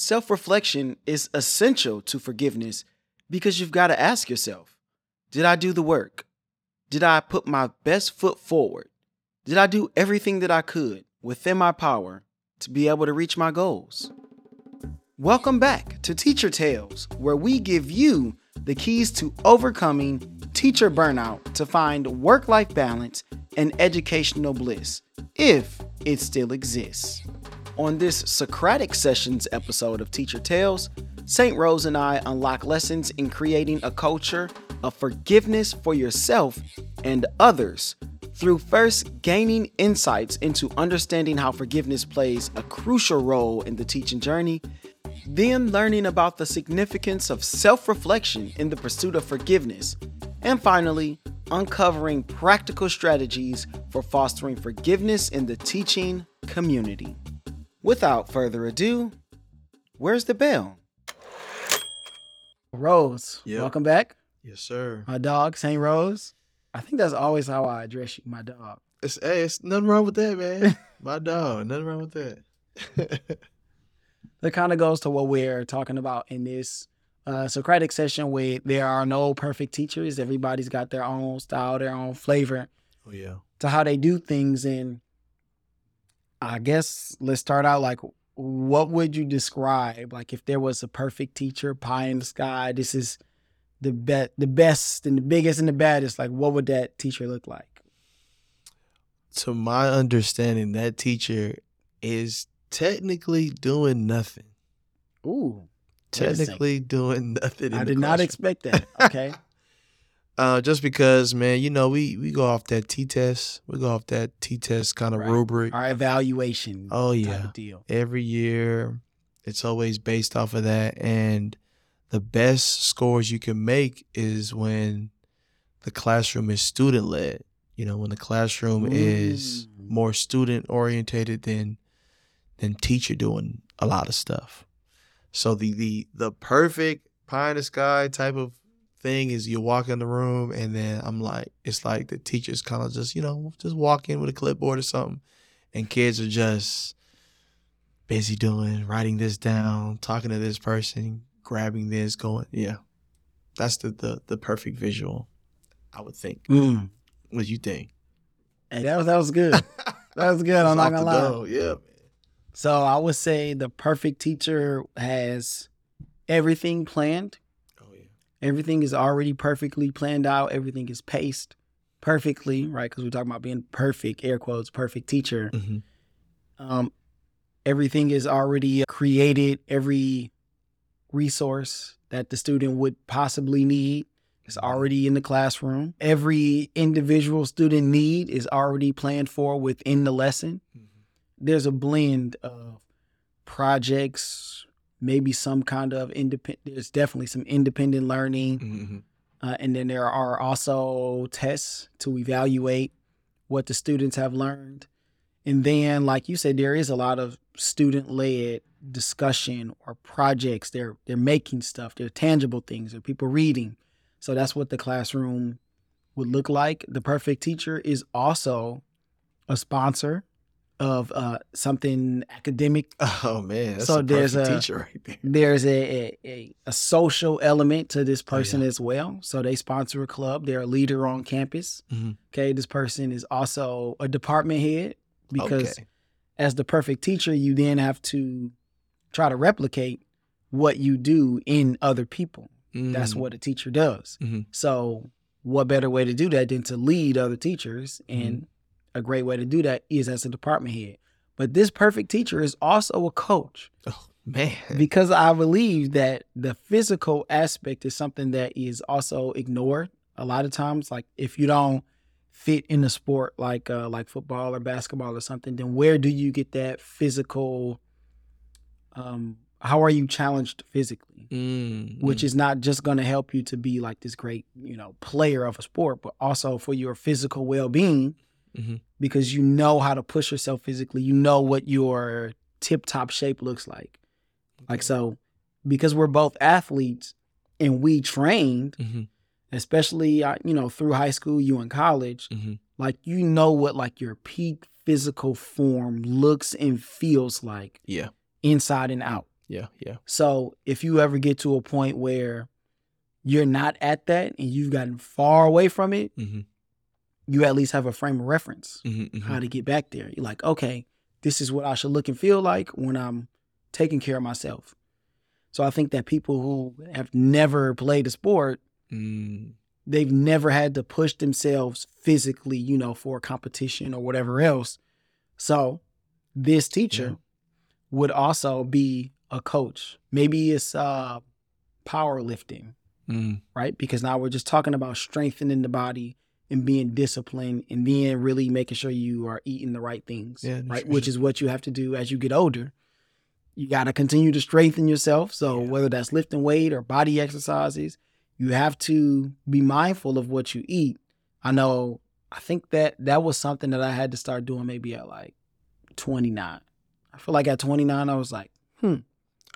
Self reflection is essential to forgiveness because you've got to ask yourself Did I do the work? Did I put my best foot forward? Did I do everything that I could within my power to be able to reach my goals? Welcome back to Teacher Tales, where we give you the keys to overcoming teacher burnout to find work life balance and educational bliss, if it still exists. On this Socratic Sessions episode of Teacher Tales, St. Rose and I unlock lessons in creating a culture of forgiveness for yourself and others through first gaining insights into understanding how forgiveness plays a crucial role in the teaching journey then learning about the significance of self reflection in the pursuit of forgiveness, and finally, uncovering practical strategies for fostering forgiveness in the teaching community. Without further ado, where's the bell? Rose, Yep. welcome back. Yes, sir. My dog, St. Rose. I think that's always how I address you, my dog. It's hey, it's nothing wrong with that, man. My dog, nothing wrong with that. That kind of goes to what we're talking about in this uh, Socratic session where there are no perfect teachers. Everybody's got their own style, their own flavor oh yeah. to how they do things. And I guess let's start out like, what would you describe? Like, if there was a perfect teacher, pie in the sky, this is the be- the best and the biggest and the baddest. Like, what would that teacher look like? To my understanding, that teacher is technically doing nothing. Ooh, Wait a second. Technically doing nothing. in I did not expect that. Okay. Uh, just because, man, you know, we we go off that T-TESS. We go off that T-TESS kind of Right. rubric. Our evaluation. Oh type yeah. deal. every year it's always based off of that and the best scores you can make is when the classroom is student led you know when the classroom is Mm. more student orientated than than teacher doing a lot of stuff so the the the perfect pie in the sky type of thing is you walk in the room and then i'm like it's like the teachers kind of just you know just walk in with a clipboard or something and kids are just busy doing, writing this down, talking to this person, grabbing this, going, yeah. That's the the, the perfect visual, I would think. Mm. What do you think? Hey, that was that was good. That was good. I'm not gonna lie. Yeah. So I would say the perfect teacher has everything planned. Everything is already perfectly planned out. Everything is paced perfectly, right? Because we're talking about being perfect, air quotes, perfect teacher. Mm-hmm. Um, everything is already created. Every resource that the student would possibly need is already in the classroom. Every individual student need is already planned for within the lesson. There's a blend of projects, maybe some kind of independent. There's definitely some independent learning, Mm-hmm. uh, and then there are also tests to evaluate what the students have learned. And then, like you said, there is a lot of student-led discussion or projects. They're they're making stuff. They're tangible things. They're people reading. So that's what the classroom would look like. The perfect teacher is also a sponsor of uh, something academic Oh man, that's So a there's a- teacher right there. there's a, a, a, social element to this Oh, yeah. person as well. So they sponsor a club. They're a leader on campus. Mhm. Okay. This person is also a department head because okay. as the perfect teacher, you then have to try to replicate what you do in other people. That's Mm. what a teacher does. Mhm. So what better way to do that than to lead other teachers? And a great way to do that is as a department head. But this perfect teacher is also a coach Oh man. because I believe that the physical aspect is something that is also ignored a lot of times. Like if you don't fit in a sport like uh, like football or basketball or something, then where do you get that physical? Um, how are you challenged physically? Mm, Which mm. is not just going to help you to be like this great, you know, player of a sport, but also for your physical well Mhm. because you know how to push yourself physically. You know what your tip top shape looks like. Like so, because we're both athletes and we trained, Mhm. especially uh, you know through high school, you in college, Mhm. like you know what like your peak physical form looks and feels like Yeah. inside and out. Yeah, yeah. So if you ever get to a point where you're not at that and you've gotten far away from it, Mm-hmm. You at least have a frame of reference Mm-hmm. how to get back there. You're like, okay, this is what I should look and feel like when I'm taking care of myself. So I think that people who have never played a sport, mm they've never had to push themselves physically, you know, for a competition or whatever else. So this teacher Yeah. would also be a coach. Maybe it's uh powerlifting, mm right? Because now we're just talking about strengthening the body and being disciplined and then really making sure you are eating the right things, Yeah, right? Which is what you have to do as you get older. You got to continue to strengthen yourself. So Yeah. whether that's lifting weight or body exercises, you have to be mindful of what you eat. I know I think that that was something that I had to start doing maybe at like 29. I feel like at 29 I was like, hmm.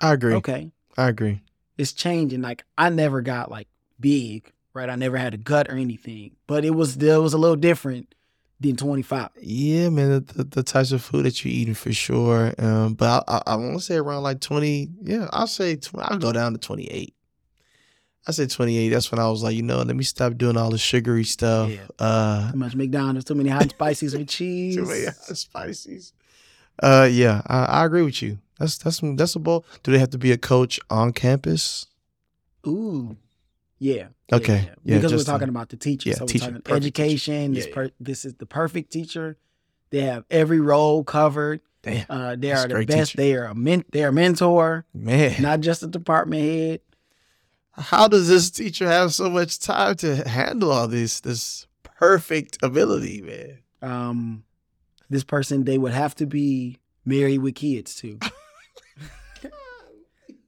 I agree. okay, I agree. it's changing. Like I never got like big, right? I never had a gut or anything, but it was it was a little different than 25. Yeah, man, the, the, types of food that you're eating for sure. Um, but I, I, I want to say around like 20. Yeah, I'll say 20, I'll go down to 28. I say 28. That's when I was like, you know, let me stop doing all the sugary stuff. Yeah. Uh, Too much McDonald's, too many hot spices with cheese. too many hot spices. Uh, yeah, I, I agree with you. That's that's that's a ball. Do they have to be a coach on campus? Ooh. Yeah. yeah, Okay. Yeah, because we're talking about the teacher. yeah, so we're talking education. teacher. This, Yeah, per- this is the perfect teacher. They have every role covered. Damn, Uh, they are the best. teacher. They are a men- they are mentor, man. not just a department head. How does this teacher have so much time to handle all this this perfect ability, man? Um, this person they would have to be married with kids too.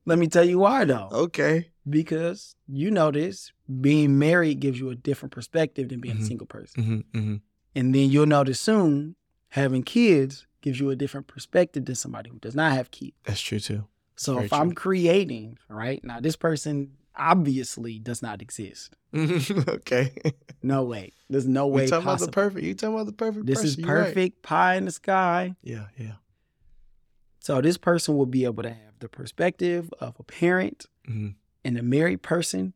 Let me tell you why though. Okay. Because you know this, being married gives you a different perspective than being Mhm. a single person. Mm-hmm, mm-hmm. And then you'll notice soon having kids gives you a different perspective than somebody who does not have kids. That's true too. So Very if I'm creating, right now, this person obviously does not exist. okay. No way. There's no way talking about the perfect. You talking about the perfect. This is person, right. perfect pie in the sky. Yeah, yeah. So this person will be able to have the perspective of a parent Mhm. And a married person.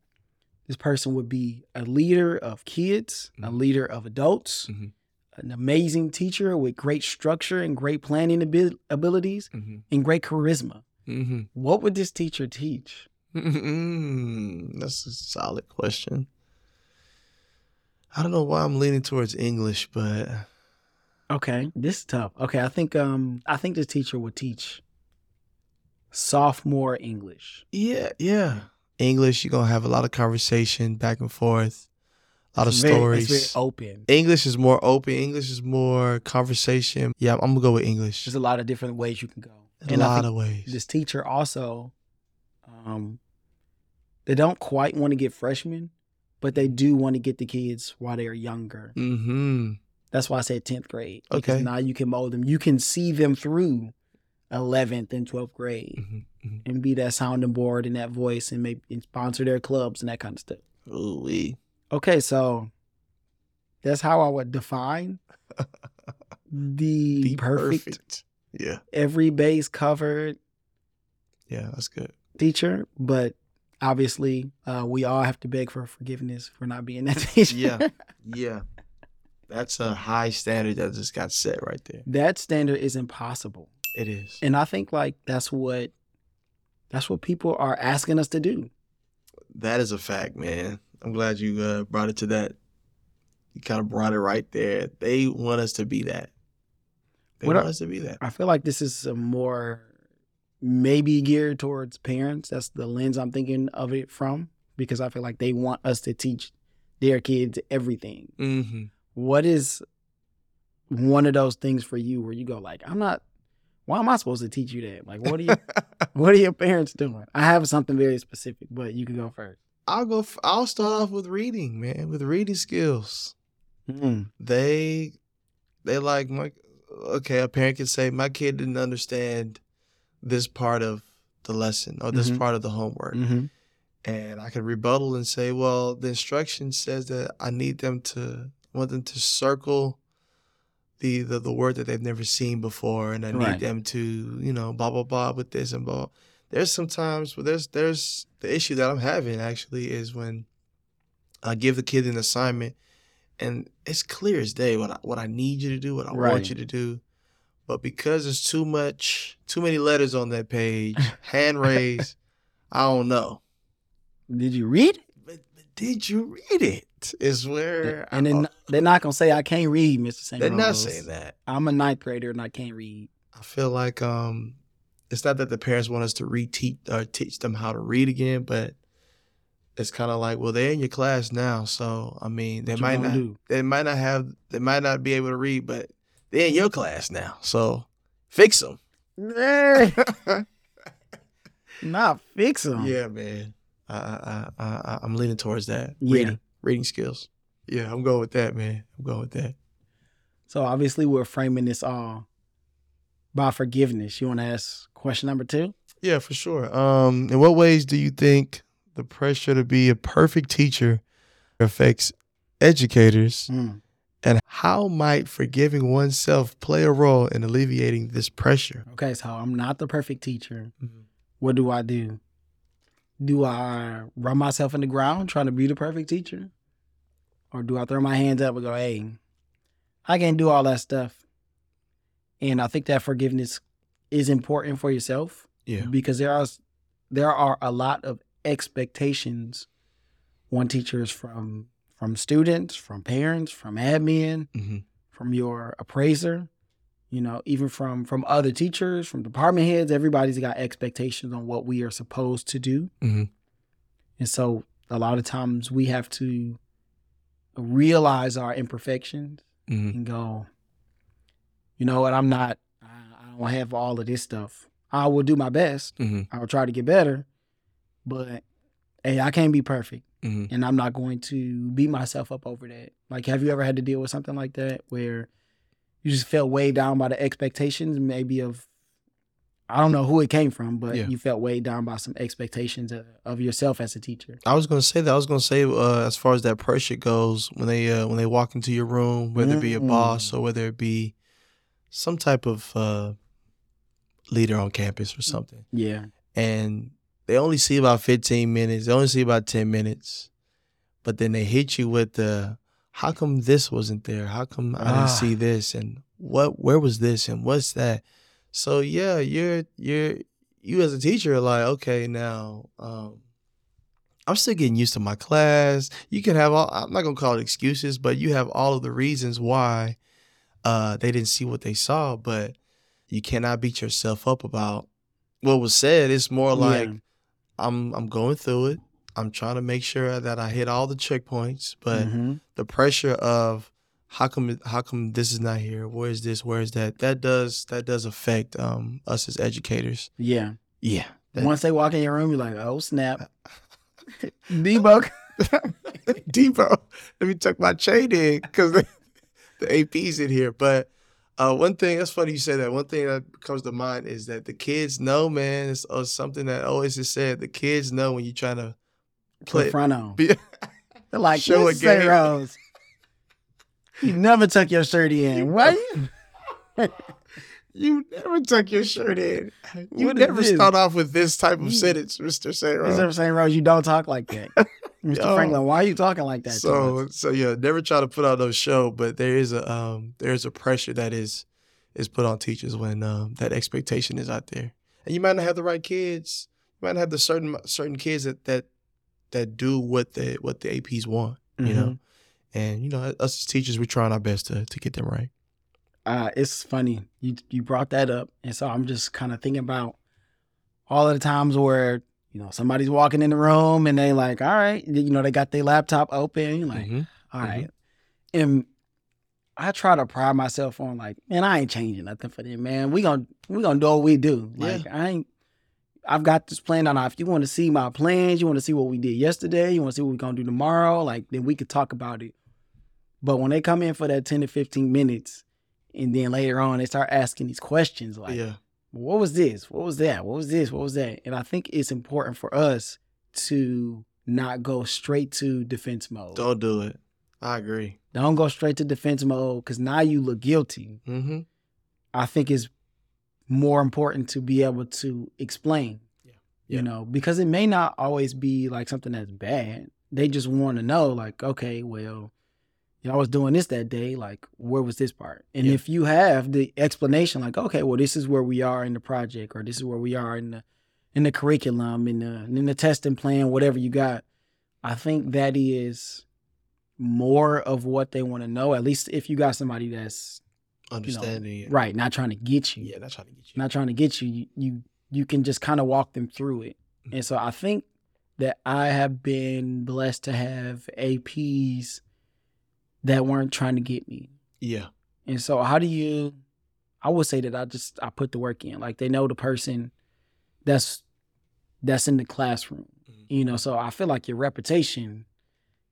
This person would be a leader of kids, a Mhm. leader of adults, Mhm. an amazing teacher with great structure and great planning abil- abilities Mm-hmm. and great charisma. Mm-hmm. What would this teacher teach? Mm, That's a solid question. I don't know why I'm leaning towards English, but Okay, this is tough. Okay, I think um I think this teacher would teach sophomore English. yeah, yeah. English, you're gonna have a lot of conversation back and forth, a lot of It's very- stories. It's very open. English is more open. English is more conversation. Yeah, I'm gonna go with English. There's a lot of different ways you can go. a And lot of ways. this teacher also um they don't quite want to get freshmen, but they do want to get the kids while they're younger. mm-hmm. That's why I said 10th grade. Because Okay. now you can mold them. You can see them through 11th and 12th grade Mm-hmm. Mm-hmm. and be that sounding board and that voice and maybe and sponsor their clubs and that kind of stuff. Ooh wee. Okay, so that's how I would define the, The perfect, Yeah, every base covered yeah, that's good. teacher, but obviously uh, we all have to beg for forgiveness for not being that teacher. Yeah. Yeah, that's a high standard that just got set right there. that standard is impossible. It is. And I think like that's what that's what people are asking us to do. That is a fact, man. I'm glad you uh, brought it to that. You kind of brought it right there. They want us to be that. They What want I- us to be that. I feel like this is a more maybe geared towards parents. That's the lens I'm thinking of it from because I feel like they want us to teach their kids everything. Mm-hmm. What is one of those things for you where you go like, I'm not why am I supposed to teach you that? Like what are you what are your parents doing? I have something very specific, but you can go first. I'll go. F- I'll start off with reading, man. With reading skills, Mm. they they like my. Okay, a parent can say my kid didn't understand this part of the lesson or this Mhm. part of the homework. Mm-hmm. and I can rebuttal and say, well, the instruction says that I need them to want them to circle the the, the word that they've never seen before, and I need Right. them to you know blah blah blah with this and blah. there's sometimes well, there's there's the issue that I'm having actually is when I give the kid an assignment and it's clear as day what I, what I need you to do, what I Right. want you to do. But because there's too much, too many letters on that page, hand raised, I don't know. Did you read? It? But, but did you read it? Is where And then they're not gonna say I can't read, Mr. St. they're not saying that. I'm a ninth grader and I can't read. I feel like um, it's not that the parents want us to reteach or teach them how to read again, but it's kind of like, well, they're in your class now, so I mean, they might not, do? they might not have, they might not be able to read, but they're in your class now, so fix them. Not fix them. yeah, man. I, I, I, I, I'm leaning towards that. Yeah. Reading, reading skills. Yeah, I'm going with that, man. I'm going with that. So obviously we're framing this all by forgiveness. You want to ask question number two? Yeah, for sure. Um, in what ways do you think the pressure to be a perfect teacher affects educators, Mm. and how might forgiving oneself play a role in alleviating this pressure? Okay, so I'm not the perfect teacher. What do I do? Do I run myself in the ground trying to be the perfect teacher? Or do I throw my hands up and go, hey, I can't do all that stuff? And I think that forgiveness is important for yourself Yeah. because there are there are a lot of expectations on teachers from from students, from parents, from admin, Mm-hmm. from your appraiser, you know, even from from other teachers, from department heads, everybody's got expectations on what we are supposed to do. Mhm. And so a lot of times we have to realize our imperfections Mm-hmm. and go, you know what, I'm not I, I don't have all of this stuff. I will do my best. Mm-hmm. I will try to get better, but hey, I can't be perfect Mm-hmm. and I'm not going to beat myself up over that. Like, have you ever had to deal with something like that where you just felt weighed down by the expectations, maybe of I don't know who it came from, but Yeah. you felt weighed down by some expectations of, of yourself as a teacher. I was gonna say that. I was gonna say, uh, as far as that pressure goes, when they uh, when they walk into your room, whether it be a Mm. boss or whether it be some type of uh, leader on campus or something, Yeah, and they only see about 15 minutes, they only see about 10 minutes, but then they hit you with the, how come this wasn't there? How come I Ah. didn't see this? And what, where was this? And what's that? So yeah, you're, you're, you as a teacher are like, okay, now, um, I'm still getting used to my class. You can have all, I'm not gonna call it excuses, but you have all of the reasons why, uh, they didn't see what they saw, but you cannot beat yourself up about what was said. It's more like, Yeah. I'm I'm going through it. I'm trying to make sure that I hit all the checkpoints, but Mhm. the pressure of how come how come this is not here? Where is this? Where is that? That does that does affect um us as educators. yeah. Yeah. That- Once they walk in your room, you're like, oh snap, Deebo. Deebo, let me tuck my chain in because the, the AP's in here. But uh, one thing that's funny you say that. One thing that comes to mind is that the kids know, man. It's uh, something that always is said. The kids know when you're trying to play. Front on. Be, They're like, Show a Mr. St. game." Rose. You never tuck your shirt in. Why you? You never tuck your shirt in. You What never start off with this type of sentence, Mr. Sarah. Mr. St. Rose, you don't talk like that. Mr. Yo. Franklin, why are you talking like that? So so yeah, never try to put on no show, but there is a um there is a pressure that is is put on teachers when um that expectation is out there. And you might not have the right kids. You might not have the certain certain kids that that that do what the what the APs want, you know. And you know, us as teachers, we're trying our best to to get them right. uh, it's funny you you brought that up, and so I'm just kind of thinking about all of the times where you know somebody's walking in the room and they like, all right, you know, they got their laptop open, you're like, Mhm. all right, and I try to pride myself on like, man, I ain't changing nothing for them, man. We gonna we gonna do what we do. Like I ain't. I've got this plan out. If you want to see my plans, you want to see what we did yesterday, you want to see what we're gonna do tomorrow, like then we could talk about it. But when they come in for that ten to fifteen minutes, and then later on they start asking these questions like, yeah. what was this? What was that? What was this? What was that? And I think it's important for us to not go straight to defense mode. Don't, Don't do it. I agree. Don't go straight to defense mode because now you look guilty. Mm-hmm. I think it's more important to be able to explain. Yeah. You Yeah. know, because it may not always be like something that's bad. They just want to know, like, okay, well, y'all was doing this that day. Like, where was this part? And Yeah. if you have the explanation, like, okay, well, this is where we are in the project, or this is where we are in the in the curriculum, in the in the testing plan, whatever you got, I think that is more of what they want to know. At least if you got somebody that's Understanding. it. right, not trying to get you Yeah, not trying to get you. not trying to get you, you you, you can just kind of walk them through it. Mm-hmm. And so I think that I have been blessed to have APs that weren't trying to get me. yeah. And so how do you I would say that I just I put the work in. Like they know the person that's that's in the classroom. Mhm. You know, so I feel like your reputation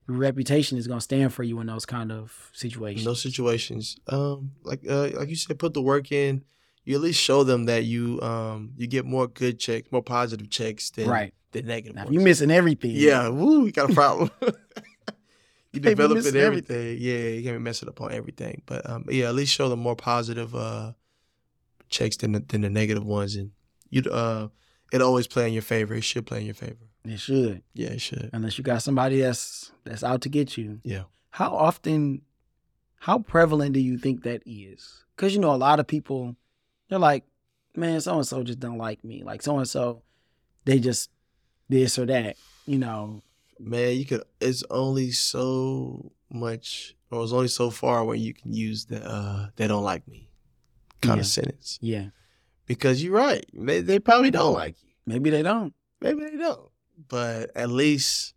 your reputation is gonna stand for you in those kind of situations. In those situations, um, like uh, like you said, put the work in. You at least show them that you um you get more good checks, more positive checks than right. than negative. Now if ones. you missing everything. Yeah, woo, you got a problem. you developing missing everything. everything. Yeah, you can't be messing up on everything. But um, yeah, at least show them more positive uh checks than the, than the negative ones, and you uh, it always play in your favor. It should play in your favor. It should. Yeah, it should. unless you got somebody that's that's out to get you. Yeah. How often, how prevalent do you think that is? Because you know a lot of people, they're like, man, so and so just don't like me. Like so and so, they just this or that. You know, Man, you could. It's only so much, or it's only so far where you can use the uh, "they don't like me" kind Yeah. of sentence yeah. because you're right. They, they probably don't like you. Maybe they don't. maybe they don't but at least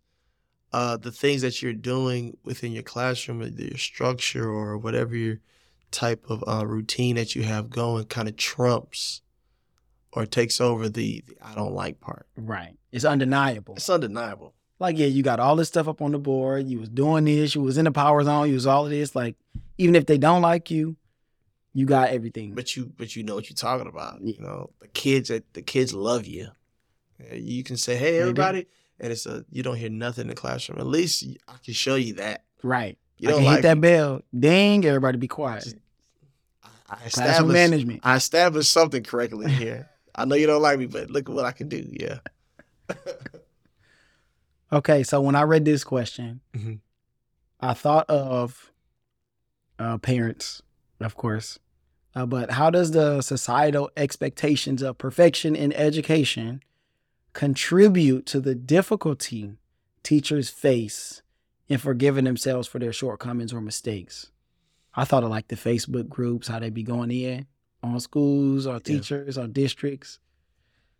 uh the things that you're doing within your classroom your structure or whatever your type of uh, routine that you have going kind of trumps or takes over the, the i don't like part Right. It's undeniable. it's undeniable Like yeah, you got all this stuff up on the board. You was doing this. You was in the power zone. You was all of this. Like even if they don't like you, you got everything. but you but you know what you're talking about Yeah. you know the kids that the kids love you you can say hey everybody and it's a you don't hear nothing in the classroom at least i can show you that right. you I don't can like hit that bell. Ding. Everybody be quiet. Just- I, I Classroom established management. I established something correctly here. I know you don't like me, but look at what I can do. Yeah. Okay, so when I read this question, Mhm. I thought of uh, parents, of course. Uh, but how does the societal expectations of perfection in education contribute to the difficulty teachers face in forgiving themselves for their shortcomings or mistakes? I thought of like the Facebook groups, how they be going in on schools or teachers or districts.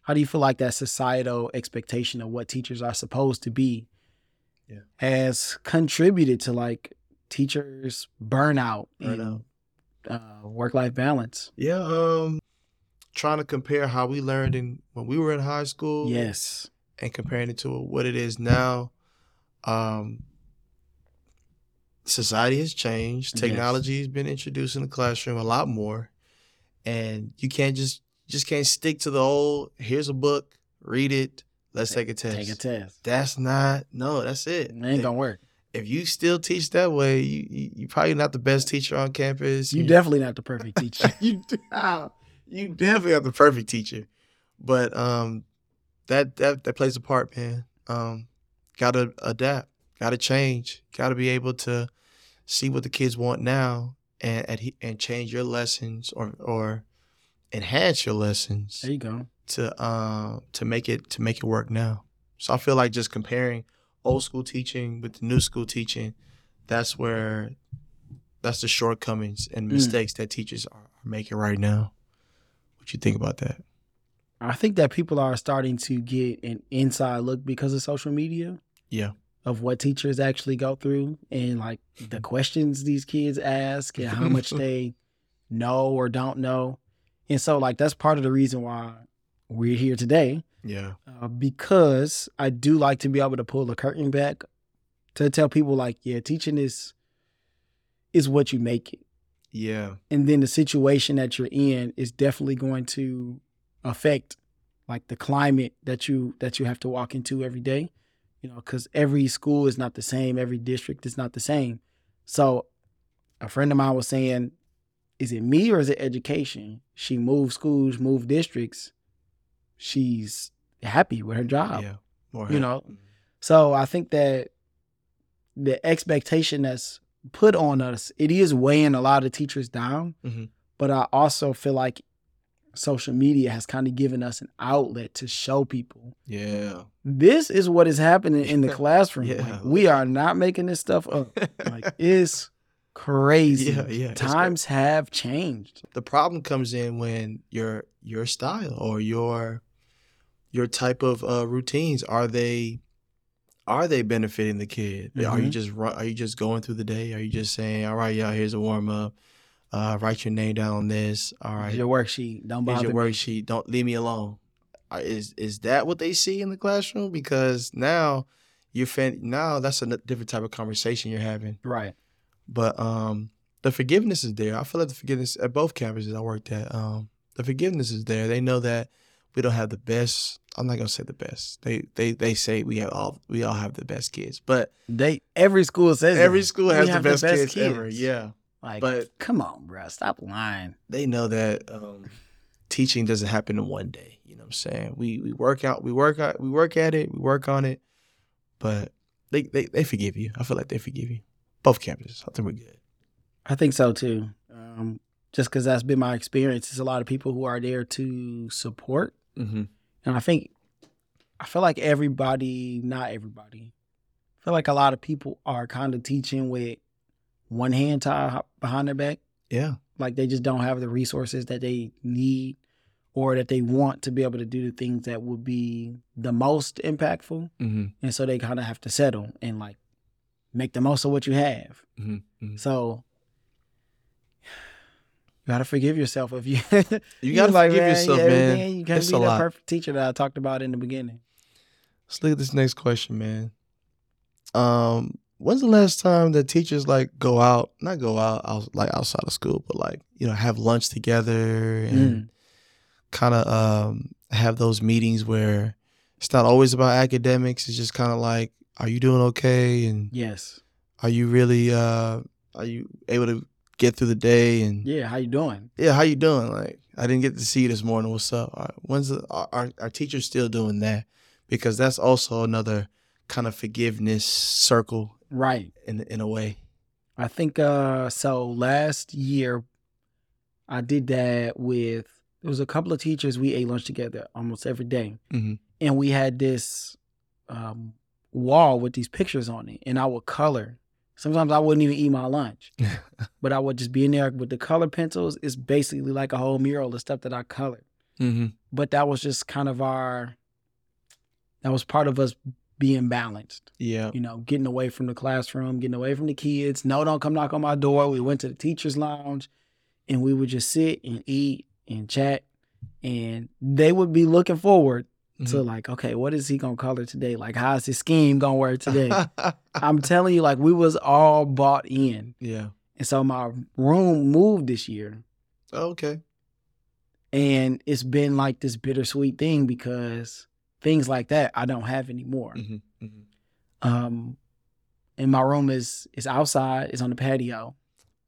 How do you feel like that societal expectation of what teachers are supposed to be Yeah. has contributed to like teachers burnout Right and uh, work life balance? Yeah. Um, trying to compare how we learned in when we were in high school. Yes. And comparing it to what it is now. Um, society has changed. Yes. Technology has been introduced in the classroom a lot more, and you can't just just can't stick to the old. Here's a book, read it. Let's take a test. Take a test. That's not no. That's it. It ain't gonna work. if you still teach that way, you, you you probably not the best teacher on campus. You are definitely not the perfect teacher. you you definitely have the perfect teacher, but um, that that that plays a part, man. Um, gotta adapt, gotta change, gotta be able to see what the kids want now and and change your lessons or or enhance your lessons there you go. to um to make it to make it work now. So I feel like just comparing old school teaching with the new school teaching, that's where that's the shortcomings and Mm. mistakes that teachers are making right now. What you think about that? I think that people are starting to get an inside look because of social media. Yeah. Of what teachers actually go through and like the questions these kids ask and how much they know or don't know. And so like that's part of the reason why we're here today. Yeah. Uh, because I do like to be able to pull the curtain back to tell people like, yeah, teaching is is what you make it. Yeah. and then the situation that you're in is definitely going to affect like the climate that you that you have to walk into every day you know because every school is not the same every district is not the same so a friend of mine was saying is it me or is it education she moved schools moved districts she's happy with her job. yeah. More you know, mm-hmm. So I think that the expectation that's put on us, it is weighing a lot of teachers down. Mhm. But I also feel like social media has kind of given us an outlet to show people Yeah. this is what is happening in the classroom. Yeah. Like, we are not making this stuff up. Like it's crazy. Yeah, yeah, Times have changed. the problem comes in when your your style or your your type of uh, routines are they are they benefiting the kid? Are you Mhm. just are you just going through the day? Are you just saying, all right, y'all, here's a warm up. Uh, write your name down on this. All right, Here's your worksheet. Don't here's your worksheet. Don't leave me alone. Uh, Is is that what they see in the classroom? Because now you're fan- now that's a different type of conversation you're having. Right. But um, the forgiveness is there. I feel like the forgiveness at both campuses I worked at. Um, the forgiveness is there. They know that we don't have the best. I'm not gonna say the best. They they they say we have all we all have the best kids, but They every school says every that. school has the have best, kids, ever. Yeah, Like, but come on, bro. Stop lying. they know that um, teaching doesn't happen in one day. You know what I'm saying? We we work out, we work out, we work at it, we work on it, but they they, they forgive you. I feel like they forgive you. Both campuses. I think we're good. I think so too. Um, just because that's been my experience. There's a lot of people who are there to support, Mm-hmm. and I think I feel like everybody, not everybody, I feel like a lot of people are kind of teaching with one hand tied behind their back. Yeah. Like they just don't have the resources that they need or that they want to be able to do the things that would be the most impactful. Mm-hmm. And so they kind of have to settle and like make the most of what you have. Mm-hmm. So you gotta forgive yourself if you You gotta like, forgive yourself, man. everything, You can't It's be a that lot. perfect teacher that I talked about in the beginning. Let's look at this next question, man. Um, when's the last time that teachers like go out, not go out, out like outside of school, but like you know have lunch together and Mm. kind of um have those meetings where it's not always about academics. It's just kind of like, are you doing okay, and Yes. are you really uh are you able to get through the day and Yeah. How you doing? yeah, how you doing? Like, I didn't get to see you this morning. What's up? Right, When's the, are, are are teachers still doing that? Because that's also another kind of forgiveness circle Right. in in a way. I think uh so last year I did that with there was a couple of teachers we ate lunch together almost every day. Mhm. And we had this um wall with these pictures on it and I would color. Sometimes I wouldn't even eat my lunch. but I would just be in there with the color pencils. It's basically like a whole mural of stuff that I colored. mm-hmm. But that was just kind of our that was part of us being balanced Yeah. you know, getting away from the classroom, getting away from the kids. No, don't come knock on my door. We went to the teacher's lounge and we would just sit and eat and chat. And they would be looking forward to Mhm. like, okay, what is he gonna call her today? Like, how's his scheme gonna work today? I'm telling you, like, we was all bought in. yeah. And so my room moved this year. Okay. And it's been like this bittersweet thing because things like that I don't have anymore. Mm-hmm. Mm-hmm. Um, and my room is is outside. It's on the patio.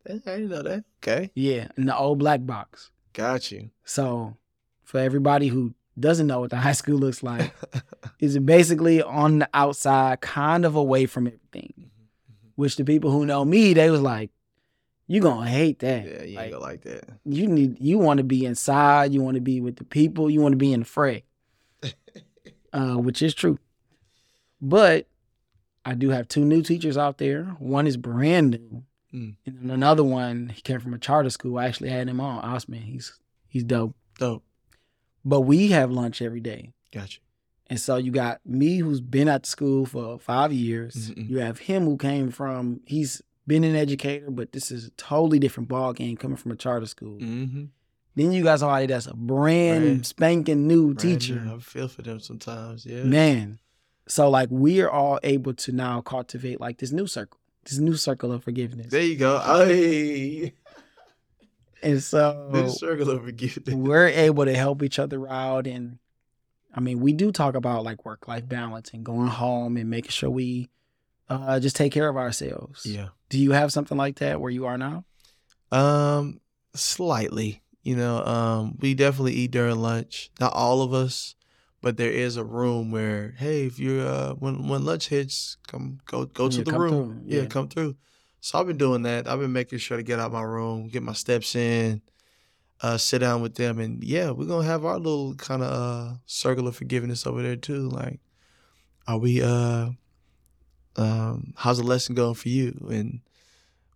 I didn't know that. Okay. Yeah, in the old black box. Got you. So, for everybody who doesn't know what the high school looks like, is basically on the outside, kind of away from everything. Which the people who know me, they was like, "You gonna hate that? yeah, you Like, gonna like that. you need, you want to be inside. You want to be with the people. You want to be in the fray." uh, which is true. But I do have two new teachers out there. One is brand new, Mm. and another one he came from a charter school. I actually had him on Osman. He's he's dope. Dope. But we have lunch every day, Gotcha. and so you got me who's been at the school for five years. Mhm. You have him who came from. He's been an educator, but this is a totally different ball game coming from a charter school. Mm-hmm. Then you got somebody that's a brand Right. spanking new teacher. I feel for them sometimes. Yeah. Man. So like we're all able to now cultivate like this new circle, this new circle of forgiveness. There you go. Hey. And so This circle of forgiveness. we're able to help each other out and I mean, we do talk about like work life balance and going home and making sure we uh just take care of ourselves. Yeah. Do you have something like that where you are now? Um, slightly. You know, um, we definitely eat during lunch. Not all of us, but there is a room where hey, if you're uh, when when lunch hits, come go go to the room. through, Yeah. yeah. come through. So I've been doing that. I've been making sure to get out my room, get my steps in, uh, sit down with them, and yeah, we're gonna have our little kind of uh, circle of forgiveness over there too. Like, are we? uh um, how's the lesson going for you? And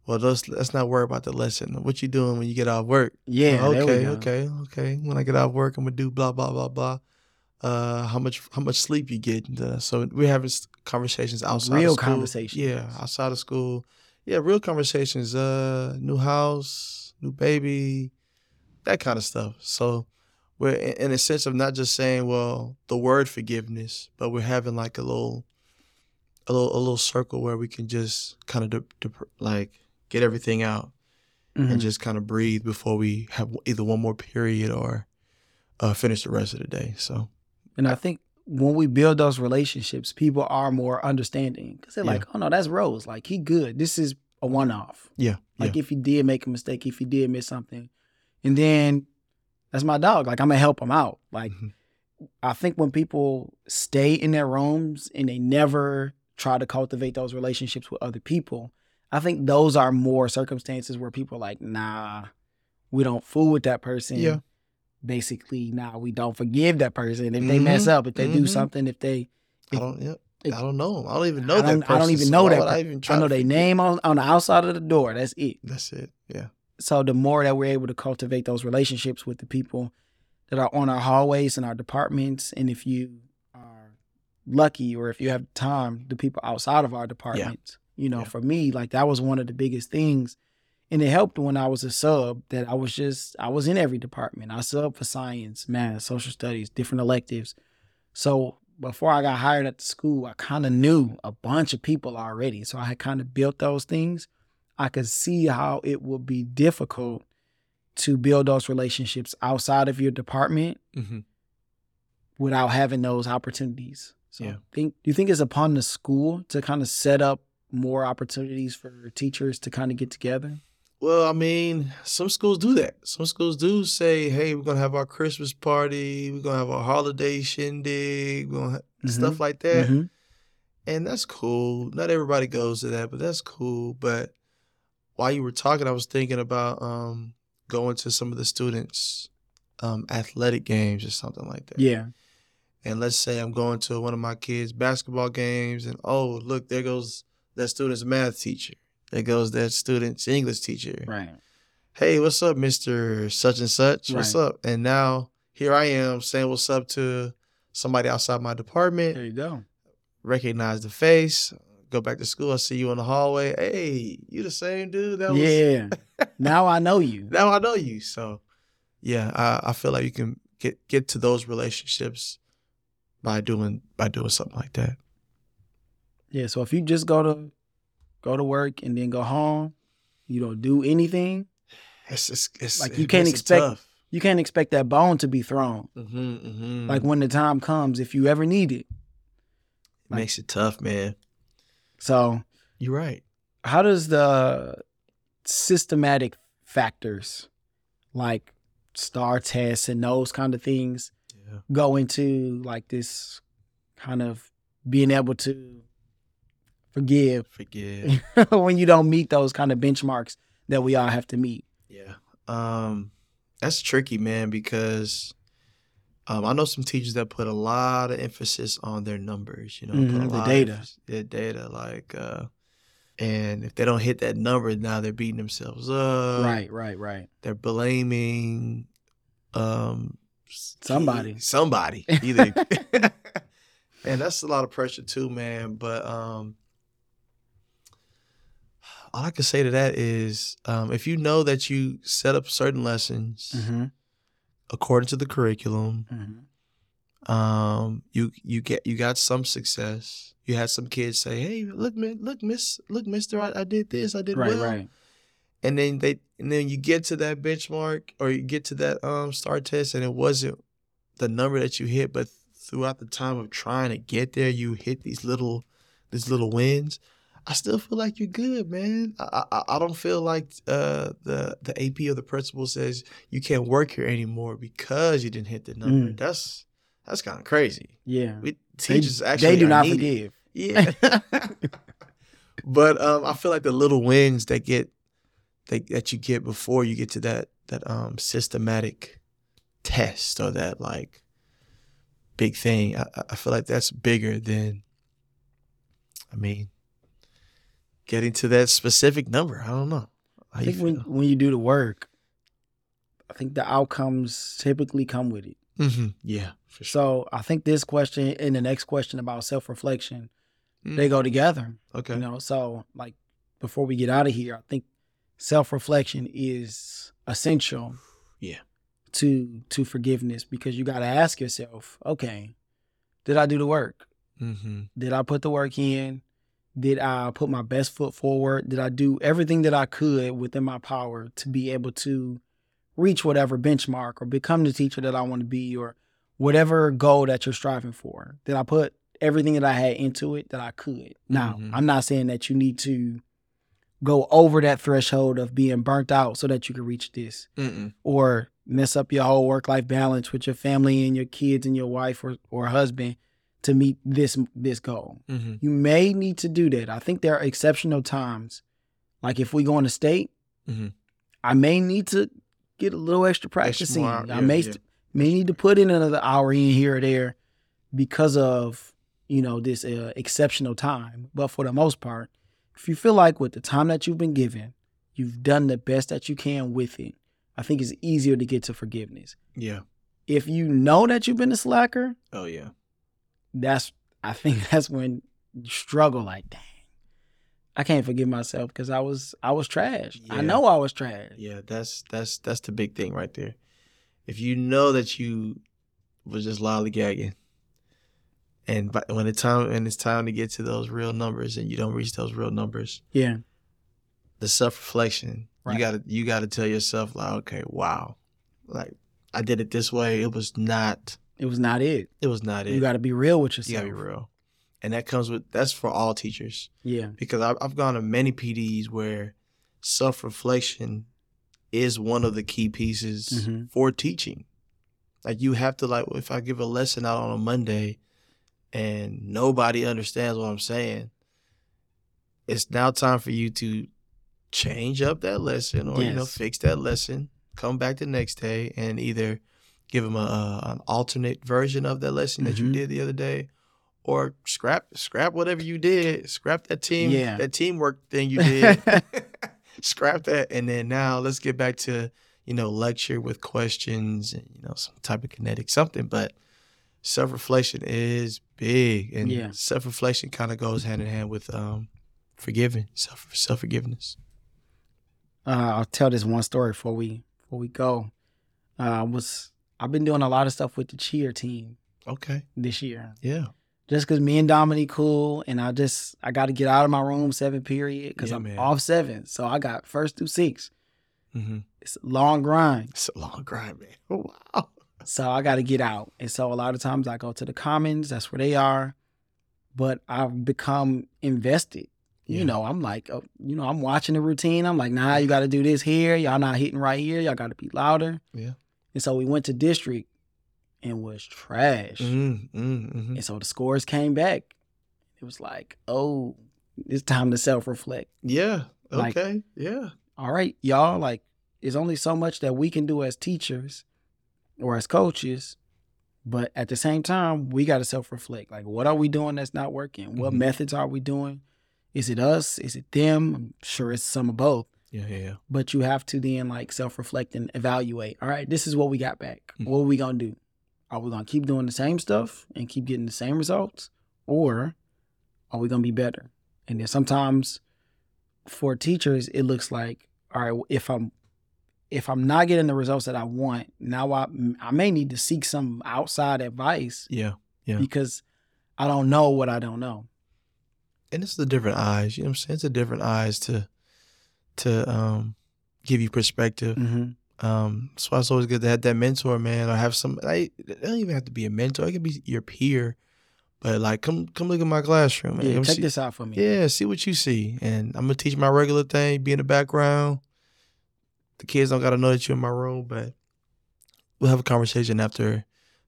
well, let's let's not worry about the lesson. What you doing when you get out of work? Yeah. Oh, okay, okay, okay. When I get out of work, I'm gonna do blah blah blah blah. Uh, how much how much sleep you get? Uh, so we're having conversations outside. Real of school. conversations. Yeah, outside of school. Yeah, real conversations. Uh, new house, new baby, that kind of stuff. So we're in a sense of not just saying, well, the word forgiveness, but we're having like a little, a little, a little circle where we can just kind of de- de- like get everything out Mhm. and just kind of breathe before we have either one more period or uh, finish the rest of the day. So And I think when we build those relationships, people are more understanding because they're Yeah. like, "Oh no, that's Rose. Like he good. This is a one off. yeah, Like yeah, if he did make a mistake, if he did miss something, and then that's my dog. Like I'm gonna help him out. Like Mhm. I think when people stay in their rooms and they never try to cultivate those relationships with other people, I think those are more circumstances where people are like, nah, we don't fool with that person. Yeah. Basically, nah, we don't forgive that person if they mess Mhm. up, if they do Mhm. something, if they I don't. Yep. if- I don't know. I don't even know I don't, person. I don't even know why that. I even try I know their name on, on the outside of the door. That's it. That's it. Yeah. So the more that we're able to cultivate those relationships with the people that are on our hallways and our departments, and if you are lucky or if you have time, the people outside of our departments. You know, Yeah. for me, like that was one of the biggest things. And it helped when I was a sub that I was just I was in every department. I sub for science, math, social studies, different electives. So before I got hired at the school, I kind of knew a bunch of people already. So I had kind of built those things. I could see how it would be difficult to build those relationships outside of your department Mm-hmm. without having those opportunities. So Yeah. think do you think it's upon the school to kind of set up more opportunities for teachers to kind of get together? Well, I mean, some schools do that. Some schools do say, "Hey, we're gonna have our Christmas party. We're gonna have our holiday shindig. We're gonna have stuff like that." Mhm. and that's cool. Not everybody goes to that, but that's cool. But while you were talking, I was thinking about um, going to some of the students' um, athletic games or something like that. Yeah. And let's say I'm going to one of my kids' basketball games, and oh, look, there goes that student's math teacher. There goes that student's English teacher. Right. Hey, what's up, Mister Such and Such? What's Right. up? And now here I am saying what's up to somebody outside my department There you go. recognize the face, go back to school. I see you in the hallway. Hey, you the same dude? That was yeah. now I know you. now I know you. So yeah, I, I feel like you can get get to those relationships by doing by doing something like that. Yeah. So if you just go to go to work and then go home, you don't do anything, It's it's, it's Like, it you can't expect- you can't expect that bone to be thrown. Mm-hmm, mm-hmm. Like when the time comes, if you ever need it. it makes it tough, man. So You're right. how does the systematic factors like STAAR tests and those kind of things Yeah. go into like this kind of being able to forgive Forgive. when you don't meet those kind of benchmarks that we all have to meet. Yeah. Um, that's tricky, man, because um, I know some teachers that put a lot of emphasis on their numbers, you know, Mhm, the data. their data, like, uh, and if they don't hit that number, now they're beating themselves up. right, right, right. They're blaming, um, Somebody. somebody, either. and that's a lot of pressure too, man. But um, all I can say to that is, um, if you know that you set up certain lessons Mm-hmm, according to the curriculum, mm-hmm. um, you you get you got some success. You had some kids say, "Hey, look, man, look, Miss, look, Mister, I, I did this, I did Right, well." right. and then they and then you get to that benchmark or you get to that um STAAR test and it wasn't the number that you hit but throughout the time of trying to get there you hit these little these little wins i still feel like you're good man i i, I don't feel like uh the the ap or the principal says you can't work here anymore because you didn't hit the number Mm. that's That's kind of crazy. Yeah. We They, teachers actually they do not needed. forgive. Yeah. but um, I feel like the little wins that get that that you get before you get to that that um systematic test or that like big thing, I- I feel like that's bigger than. I mean, getting to that specific number. I don't know. How I think when, when you do the work, I think the outcomes typically come with it. Mhm. Yeah, for sure. So I think this question and the next question about self reflection, Mm. they go together. Okay. You know, so like before we get out of here, I think self reflection is essential. Yeah. To to forgiveness because you got to ask yourself, okay, did I do the work? Mm-hmm. Did I put the work in? Did I put my best foot forward? Did I do everything that I could within my power to be able to reach whatever benchmark or become the teacher that I want to be or whatever goal that you're striving for? Did I put everything that I had into it that I could? Now, Mhm. I'm not saying that you need to go over that threshold of being burnt out so that you can reach this Mm-mm. or mess up your whole work life balance with your family and your kids and your wife or, or husband to meet this this goal. Mm-hmm. You may need to do that. I think there are exceptional times. Like if we go on a state, Mhm. I may need to get a little extra practice in. more, I yeah, may yeah. st- may need to put in another hour in here or there because of you know this uh, exceptional time. But for the most part, if you feel like with the time that you've been given, you've done the best that you can with it, I think it's easier to get to forgiveness. Yeah. If you know that you've been a slacker, Oh yeah. That's I think that's when you struggle like dang. I can't forgive myself because I was I was trash. I know I was trash. Yeah, that's that's that's the big thing right there. If you know that you was just lollygagging, and but when it's time and it's time to get to those real numbers, and you don't reach those real numbers, Yeah. the self reflection Right. you gotta you gotta tell yourself like, okay, wow, like I did it this way. It was not. It was not it. It was not it. You got to be real with You yourself. gotta be real, and that comes with that's for all teachers. Yeah. because I've, I've gone to many PDs where self reflection is one of the key pieces Mhm. for teaching. Like you have to like if I give a lesson out on a Monday and nobody understands what I'm saying, it's now time for you to change up that lesson or you know fix that lesson. Come back the next day and either give them a, a an alternate version of that lesson that you Mhm. did the other day, or scrap scrap whatever you did. Scrap that team Yeah. that teamwork thing you did. scrap that and then now let's get back to you know lecture with questions and you know some type of kinetic something but self-reflection is big and Yeah. self-reflection kind of goes hand in hand with um forgiving self self-forgiveness uh, I'll tell this one story before we before we go. Uh, I was I've been doing a lot of stuff with the cheer team okay this year. yeah Just because me and Dominique cool, and I just I got to get out of my room seven period because Yeah, I'm man. off seven, so I got first through six. mm-hmm. It's a long grind, it's a long grind man oh, wow so I got to get out. And so a lot of times I go to the commons. That's where they are, but I've become invested. Yeah. You know, I'm like, uh, you know, I'm watching the routine. I'm like, nah, you got to do this here. Y'all not hitting right here. Y'all got to be louder. Yeah. And so we went to district and was trash. mm, mm, mhm. And so the scores came back. It was like, oh, it's time to self reflect. yeah Like- okay yeah All right, y'all, like, there's only so much that we can do as teachers or as coaches. But at the same time, we got to self reflect. Like, what are we doing that's not working? What Mhm. methods are we doing? Is it us? Is it them? I'm sure it's some of both. Yeah yeah yeah But you have to then, like, self reflect and evaluate. All right, this is what we got back. Mhm. What are we going to do? Are we going to keep doing the same stuff and keep getting the same results? Or are we going to be better? And then sometimes for teachers, it looks like, all right, if I'm if I'm not getting the results that I want, now I I may need to seek some outside advice yeah Yeah. because I don't know what I don't know. and it's the different eyes. You know what I'm saying? It's a different eyes to to um give you perspective. Mm-hmm. Um, why it's always good to have that mentor, man, or have some. I, it don't even have to be a mentor. It can be your peer, but like, come come look at my classroom, man. Yeah, Come check see- this out for me. Yeah, see what you see, and I'm gonna teach my regular thing, be in the background. The kids don't gotta know that you're in my room, but we'll have a conversation after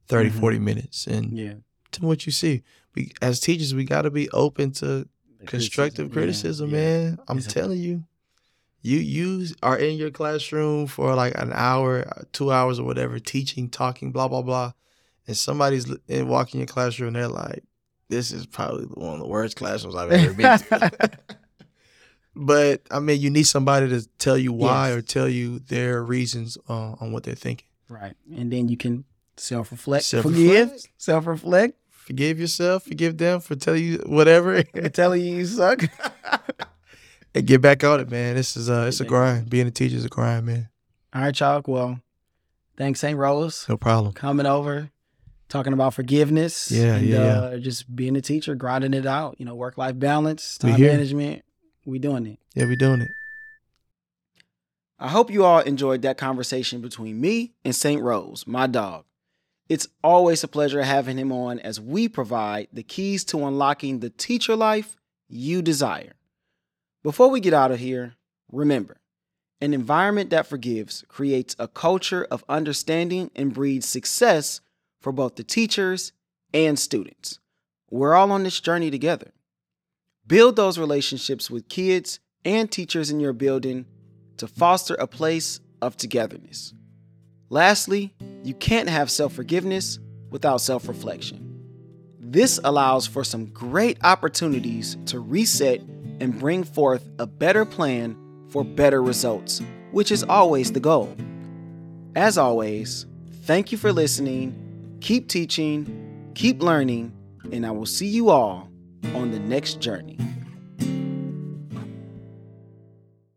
30, Mhm. 40 minutes and Yeah. tell me what you see. We as teachers, we got to be open to constructive criticism, Yeah, yeah. man. I'm It's a- telling you. You you are in your classroom for like an hour, two hours or whatever, teaching, talking, blah blah blah, and somebody's in walking your classroom and they're like, "This is probably one of the worst classrooms I've ever been to." but I mean, you need somebody to tell you why Yes. or tell you their reasons uh, on what they're thinking. Right. And then you can self reflect, Self-reflect. forgive, self reflect. Forgive yourself, forgive them for telling you whatever, telling you you suck. get back on it, man. This is uh, it's a grind. Being a teacher is a grind, man. All right, Chalk. Well, thanks, St. Rose, No problem. coming over, talking about forgiveness. Yeah, and, yeah, yeah. Uh, just being a teacher, grinding it out. You know, work life balance, time management. We doing it. Yeah, we doing it. I hope you all enjoyed that conversation between me and St. Rose, my dog. It's always a pleasure having him on as we provide the keys to unlocking the teacher life you desire. Before we get out of here, remember an environment that forgives creates a culture of understanding and breeds success for both the teachers and students. We're all on this journey together. Build those relationships with kids and teachers in your building to foster a place of togetherness. Lastly, you can't have self forgiveness without self reflection. This allows for some great opportunities to reset and bring forth a better plan for better results, which is always the goal. As always, thank you for listening, keep teaching, keep learning, and I will see you all on the next journey.